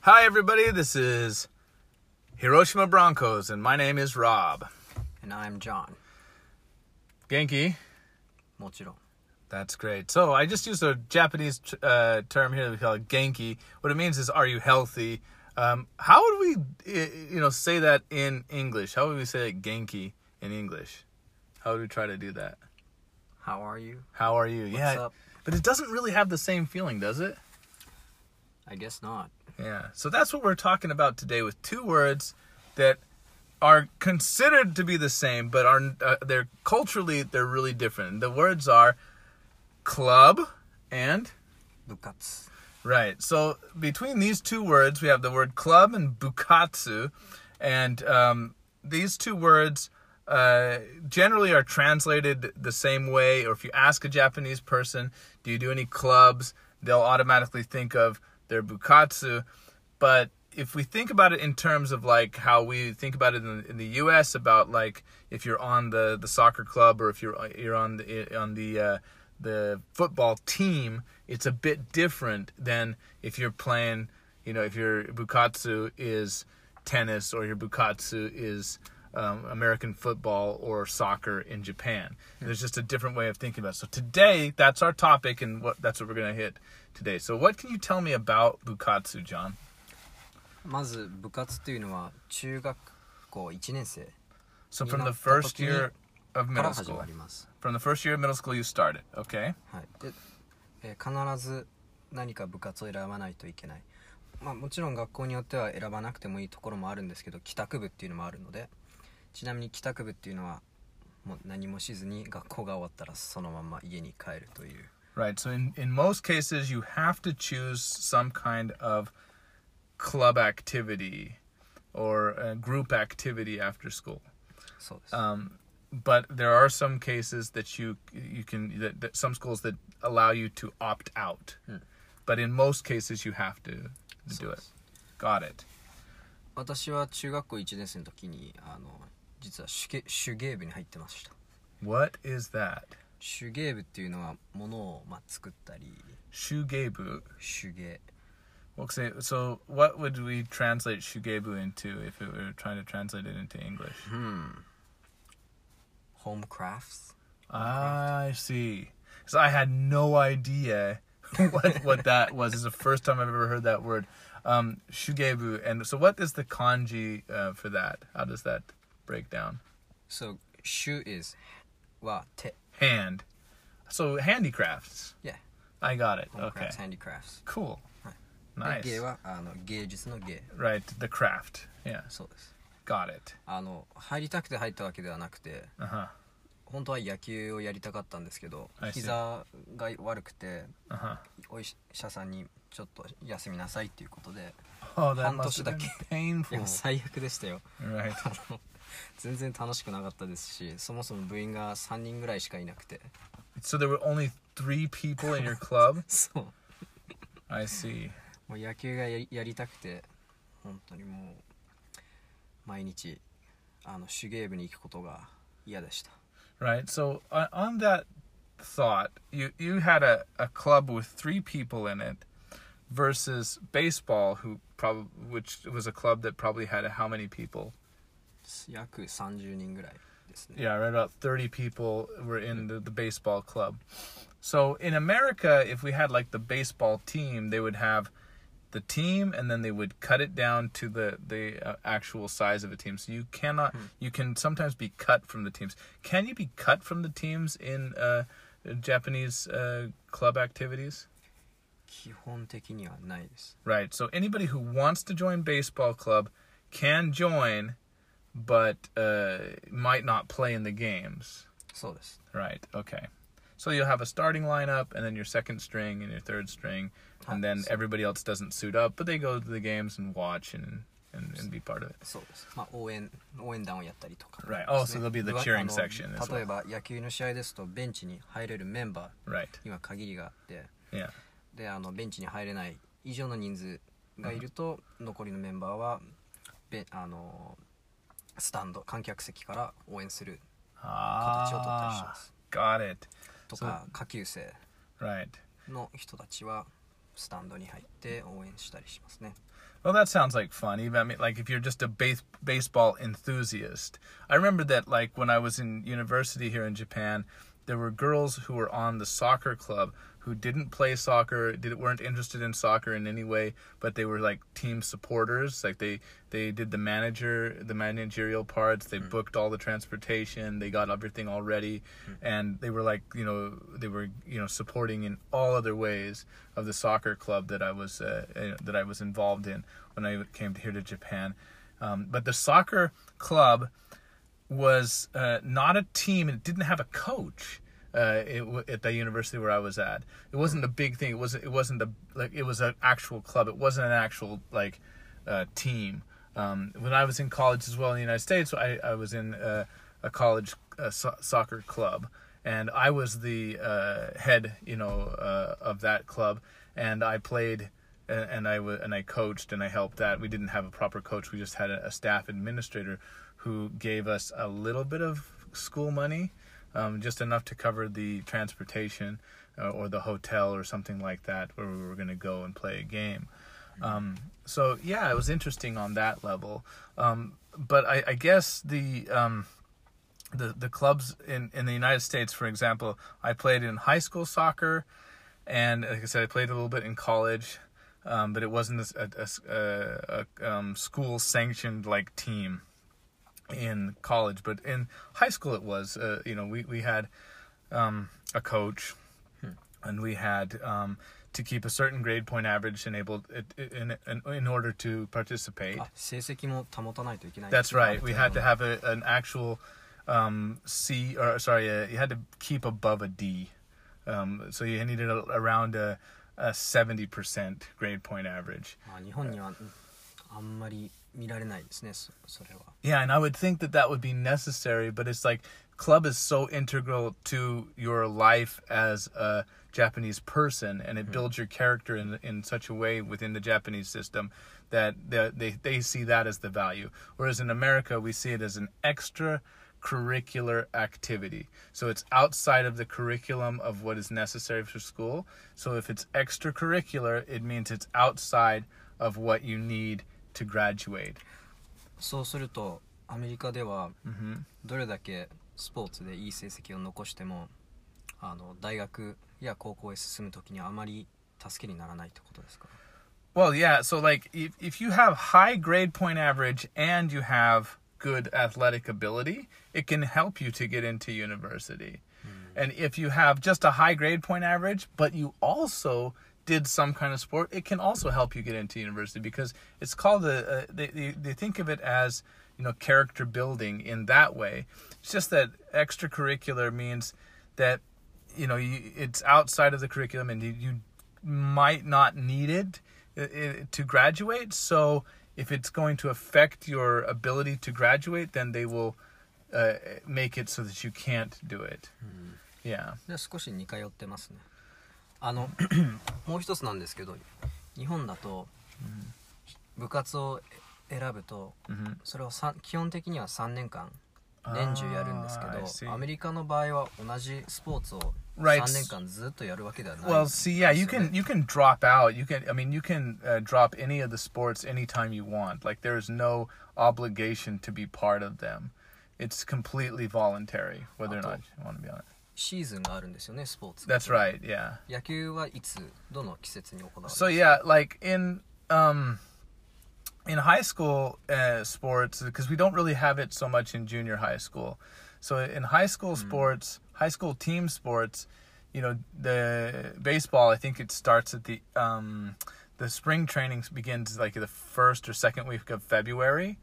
Hi, everybody. This is Hiroshima Broncos, and my name is Rob. And I'm John. Genki. もちろん。 That's great. So I just used a Japanese uh, term here. We call it genki. What it means is, are you healthy? Um, how would we, eh, you know, say that in English? How would we say it genki in English? How would we try to do that? How are you? How are you? What's yeah, up? but it doesn't really have the same feeling, does it? I guess not. Yeah. So that's what we're talking about today with two words that are considered to be the same, but are uh, they're culturally they're really different. The words are club and bukatsu. right. So between these two words, we have the word club and bukatsu, and um, these two words uh, generally are translated the same way. Or if you ask a Japanese person, "Do you do any clubs?" they'll automatically think of their bukatsu. But if we think about it in terms of like how we think about it in, in the U.S. about like if you're on the, the soccer club or if you're you're on the on the uh, the football team, it's a bit different than if you're playing. You know, if your bukatsu is tennis or your bukatsu is um, American football or soccer in Japan. There's just a different way of thinking about it. So today, that's our topic, and what that's what we're gonna hit today. So what can you tell me about bukatsu, John? まず部活というのは中学校1年生 So に from な the った first 時に year of から middle 始 school, まります。 from the first year of middle school, you started. Okay. はい。で、えー必ず何か部活を選ばないといけない。まあもちろん学校によっては選ばなくてもいいところもあるんですけど帰宅部っていうのもあるので ちなみに帰宅部っていうのはもう何もしずに学校が終わったらそのまま家に帰るという Right. So in, in most cases, you have to choose some kind of club activity or a group activity after school. そうです、Um, but there are some cases that you you can that, that some schools that allow you to opt out. Hmm. But in most cases, you have to, to do it. す Got it. 私は中学校1年生の時にあの実は手芸手芸部に入ってました What is that? 手芸部っていうのは物を、まあ、作ったり Shugebu. 手芸 Okay, so what would we translate shugebu into if it were trying to translate it into English? うんホームクラフト I see. Because I had no idea what what that was. It's the first time I've ever heard that word. Um, shugebu. And so, what is the kanji uh, for that? How does that break down? So 手 is は手 Hand. So handicrafts. Yeah. I got it. Okay. フトハンディクラフト Cool. で Nice. 芸はあの芸術の芸 Right. The craft. Yeah. そうです Got it. あの入りたくて入ったわけではなくて Uh huh. 本当は野球をやりたかったんですけど.膝が悪くて Uh huh. お医者さんにちょっと休みなさいっていうことで Oh, 半年だけ最悪でしたよ Right. 全然楽しくなかったですしそもそも部員が3人ぐらいしかいなくて So there were only three people in your club. そう I see. もう野球がやりやりたくて本当にもう毎日あの手芸部に行くことが嫌でした Right. So on, on that thought, you you had a, a club with three people in it versus baseball, who probably which was a club that probably had how many people? 約30人ぐらいですね Yeah, right about thirty people were in the, the baseball club. So in America, if we had like the baseball team, they would have the team and then they would cut it down to the the uh, actual size of a team. So you cannot you can sometimes be cut from the teams. Can you be cut from the teams in uh, Japanese uh, club activities? 基本的にはないです Right. So anybody who wants to join baseball club can join, but uh, might not play in the games. そうです Right. Okay. So you'll have a starting lineup, and then your second string and your third string, and then so- everybody else doesn't suit up, but they go to the games and watch and and, and be part of it. そうですまあ応援応援団をやったりとか Right. Oh, です so ね there'll be the うわ cheering あの section as 例え well. ば野球の試合ですとベンチに入れるメンバ Right. ーには限りがあって Yeah. であのベンチに入れない以上の人数がいると、残りのメンバーはべあの スタンド観客席から応援する形を取ったりしま Ah, す got it. とか下級生.の人たちはスタンドに入って応援したりしますね Well, that sounds like fun. Even I mean, like if you're just a base, baseball enthusiast. I remember that, like when I was in university here in Japan, there were girls who were on the soccer club who didn't play soccer, did weren't interested in soccer in any way, but they were like team supporters. Like they they did the manager, the managerial parts. They booked all the transportation. They got everything all ready, and they were like you know they were you know supporting in all other ways of the soccer club that I was uh, uh, that I was involved in when I came here to Japan. Um, but the soccer club was uh, not a team and it didn't have a coach uh, it, at the university where I was at. It wasn't a big thing. It was it wasn't a like it was an actual club. It wasn't an actual like uh, team. Um, when I was in college as well in the United States, I, I was in uh, a college uh, so- soccer club, and I was the uh, head, you know, of that club, and I played and, I and I coached and I helped that. We didn't have a proper coach. We just had a staff administrator who gave us a little bit of school money, um, just enough to cover the transportation uh, or the hotel or something like that where we were going to go and play a game. Um, so yeah, it was interesting on that level. Um, but I, I guess the um, the the clubs in in the United States, for example, I played in high school soccer, and like I said, I played a little bit in college, um, but it wasn't a, a, a, a um, school sanctioned like team in college. But in high school, it was. Uh, you know, we we had um, a coach, and we had um, to keep a certain grade point average and able in, in in order to participate. あ成績も保たないといけない That's right. We had to あ have a, an actual um, C, or sorry, uh, you had to keep above a D. Um, so you needed a, around a, a 70% grade point average. まあ日本にはうんあんまり 見られないですねそそれは Yeah, and I would think that that would be necessary, but it's like club is so integral to your life as a Japanese person, and it builds your character in in such a way within the Japanese system that they they, they see that as the value. Whereas in America, we see it as an extra curricular activity. So it's outside of the curriculum of what is necessary for school. So if it's extracurricular, it means it's outside of what you need to graduate. そうするとアメリカでは hmm どれだけスポーツでいい成績を残してもあの大学や高校へ進む時にはあまり助けにならないってことですか Well, yeah. So, like, if, if you have high grade point average and you have good athletic ability, it can help you to get into university. And if you have just a high grade point average, but you also did some kind of sport, it can also help you get into university because it's called a. a they, they they think of it as you know character building in that way. It's just that extracurricular means that you know you, it's outside of the curriculum and you, you might not need it uh, uh, to graduate. So if it's going to affect your ability to graduate, then they will uh, make it so that you can't do it. Yeah. で少し似通ってますね あのもう一つなんですけど日本だと部活を選ぶと hmm それをさ基本的には3年間年中やるんですけ Ah. どアメリカの場合は同じスポーツを Right. 3年間ずっとやるわけではない Well, see, yeah, you can you can drop out. You can, I mean, you can uh, drop any of the sports anytime you want. Like there is no obligation to be part of them. It's completely voluntary whether or not you want to be on it. シーズンがあるんですよねスポーツ That's right. Yeah. 野球はいつどの季節に行われる So yeah, like in um in high school uh, sports because we don't really have it so much in junior high school. So in high school sports, high school team sports, you know, the baseball I think it starts at the um the spring training begins like the first or second week of February,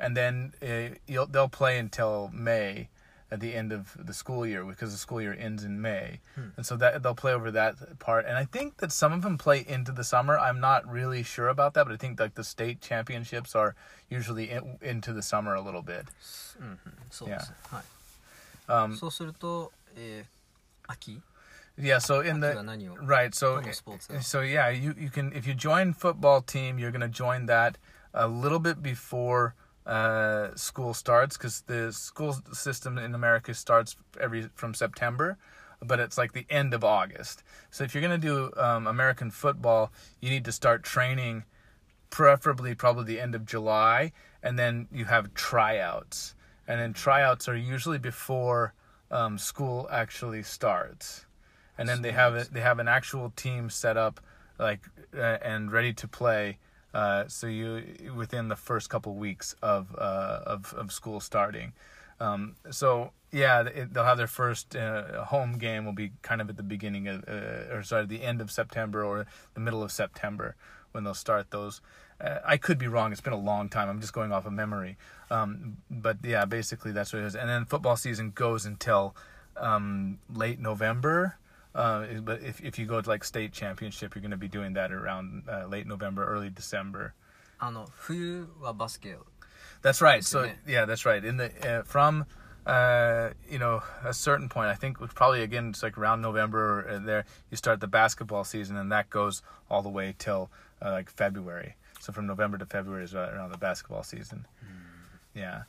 and then uh, you'll, they'll play until May at the end of the school year because the school year ends in May, and so that they'll play over that part. And I think that some of them play into the summer. I'm not really sure about that, but I think like the state championships are usually in, into the summer a little bit. うんうんそうですね、はい Um, そうすると、えー秋 yeah, so in 秋は the 何を right, so どのスポーツが so yeah, you you can if you join football team, you're gonna join that a little bit before uh, school starts because the school system in America starts every from September but it's like the end of August. So if you're going to do um, American football, you need to start training preferably probably the end of July, and then you have tryouts. And then tryouts are usually before um, school actually starts. And then they have it. They have an actual team set up, like uh, and ready to play. Uh, so you within the first couple weeks of uh, of of school starting. Um, so yeah, it, they'll have their first uh, home game will be kind of at the beginning of, uh, or sorry, the end of September or the middle of September when they'll start those. Uh, I could be wrong. It's been a long time. I'm just going off of memory. Um, but yeah, basically that's what it is. And then football season goes until um, late November. Uh, but if if you go to like state championship, you're going to be doing that around uh, late November, early December. あの冬はバスケを That's right. So Isn't it? yeah, that's right. In the uh, from uh, you know a certain point, I think it was probably again it's like around November or uh, there you start the basketball season, and that goes all the way till uh, like February. So from November to February is right around the basketball season. Yeah.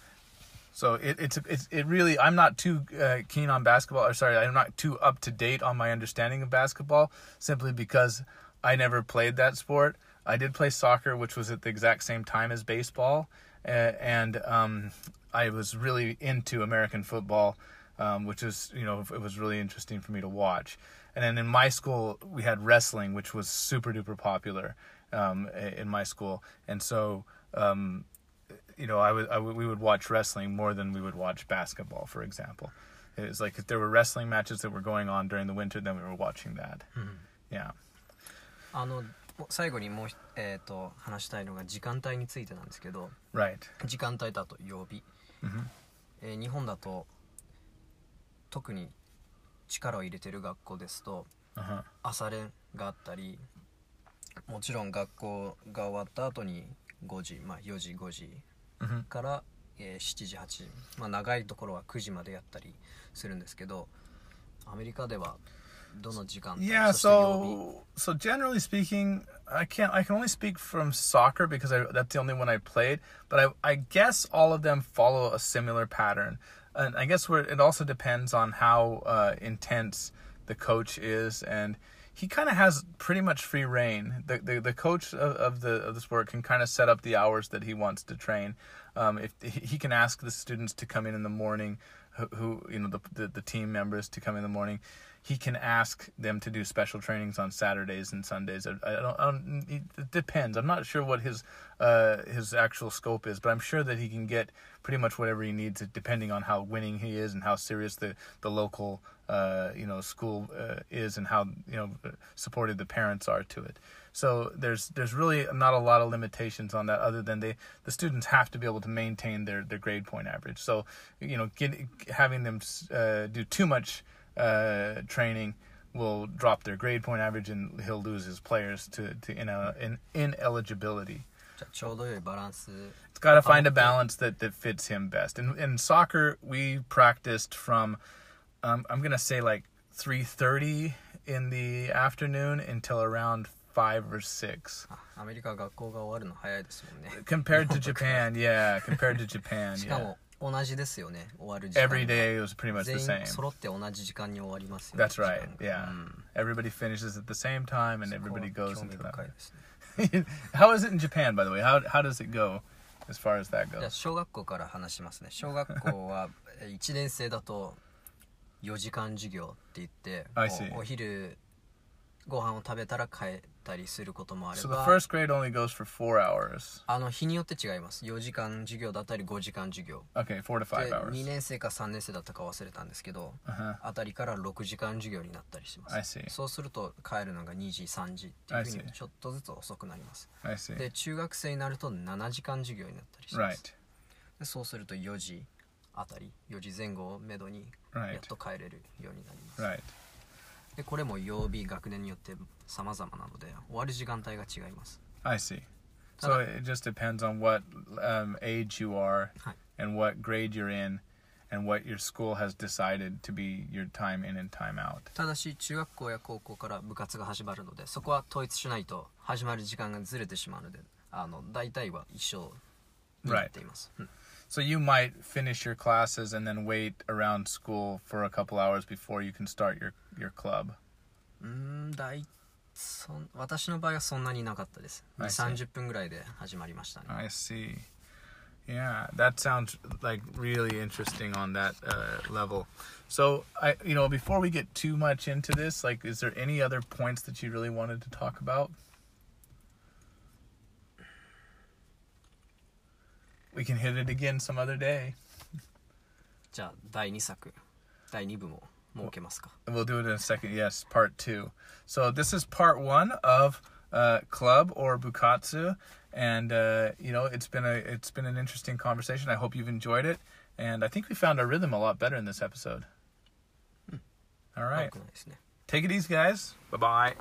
So it, it's it's it really I'm not too uh, keen on basketball or sorry I'm not too up to date on my understanding of basketball simply because I never played that sport. I did play soccer, which was at the exact same time as baseball, uh, and um, I was really into American football, um, which is you know it was really interesting for me to watch. And then in my school we had wrestling, which was super duper popular um, in my school, and so um, you know, I would, I would we would watch wrestling more than we would watch basketball, for example. It was like if there were wrestling matches that were going on during the winter, then we were watching that. Yeah. あの最後にもうひ、えー、と話したいのが時間帯についてなんですけど Right. 時間帯だと曜日、Mhm. えー日本だと特に力を入れてる学校ですと Uh huh. 朝練があったりもちろん学校が終わった後に5時、まあ、4時5時 Mhm. から、えー7時8時、まあ、長いところは9時までやったりするんですけどアメリカではどの時間帯 Yeah. そして曜日 So so generally speaking, I can't. I can only speak from soccer because I, that's the only one I played. But I I guess all of them follow a similar pattern, and I guess where it also depends on how uh, intense the coach is and. he kind of has pretty much free reign. The the, the coach of, of the of the sport can kind of set up the hours that he wants to train. Um, if he can ask the students to come in in the morning, who, who you know the, the the team members to come in the morning, he can ask them to do special trainings on Saturdays and Sundays. I, don't, I don't. It depends. I'm not sure what his uh, his actual scope is, but I'm sure that he can get pretty much whatever he needs, depending on how winning he is and how serious the the local uh, you know school uh, is and how you know supported the parents are to it. So there's there's really not a lot of limitations on that, other than they the students have to be able to maintain their their grade point average. So you know, get, having them uh, do too much uh, training will drop their grade point average and he'll lose his players to, to in a, in ineligibility. It's got to find a balance that, that fits him best. And in, in soccer, we practiced from, um, I'm going to say like 3.30 in the afternoon until around 5 or 6. Ah, compared to Japan, yeah. Compared to Japan, yeah. も同じですよね終わる時間 Every day was pretty much the 全員 same. 揃って同じ時間に終わりますよね That's right. 時間 Yeah. がうん Everybody finishes at the same time, and そこは everybody goes 興味 into 深い that. ですね how is it in Japan, by the way? How how does it go, as far as that じゃあ goes? 小学校から話しますね小学校は1年生だと4時間授業って言って I こう see. お昼ご飯を食べたら帰ったりすることもあれ So the ば first grade only goes for four hours. あの日によって違います4時間授業だったり5時間授業 Okay, four to で five hours. 2年生か3年生だったか忘れたんですけど Uh-huh. あたりから6時間授業になったりしま I す see. そうすると帰るのが2時3時っていうふう I に see. ちょっとずつ遅くなります I see. で中学生になると7時間授業になったりしま Right. すでそうすると4時あたり4時前後をめどに Right. やっと帰れるようになります、Right. でこれも曜日学年によって様々なので終わる時間帯が違います I see. So it just depends on what um, age you are Hi. and what grade you're in and what your school has decided to be your time in and time out. ただし中学校や高校から部活が始まるのでそこは統一しないと始まる時間がずれてしまうのであの大体は一緒になっています、うん So you might finish your classes and then wait around school for a couple hours before you can start your your club. うーん大そん私の場合はそんなになかったです2 I see. 3 0分ぐらいで始まりましたね I see. Yeah, that sounds like really interesting on that uh, level. So, I, you know, before we get too much into this, like, is there any other points that you really wanted to talk about? We can hit it again some other day. じゃあ第2作第2部も設けますか We'll do it in a second. Yes, part two. So this is part one of uh, club or bukatsu, and uh, you know it's been a it's been an interesting conversation. I hope you've enjoyed it, and I think we found our rhythm a lot better in this episode. All 悪 right, くないですね take it easy, guys. Bye bye.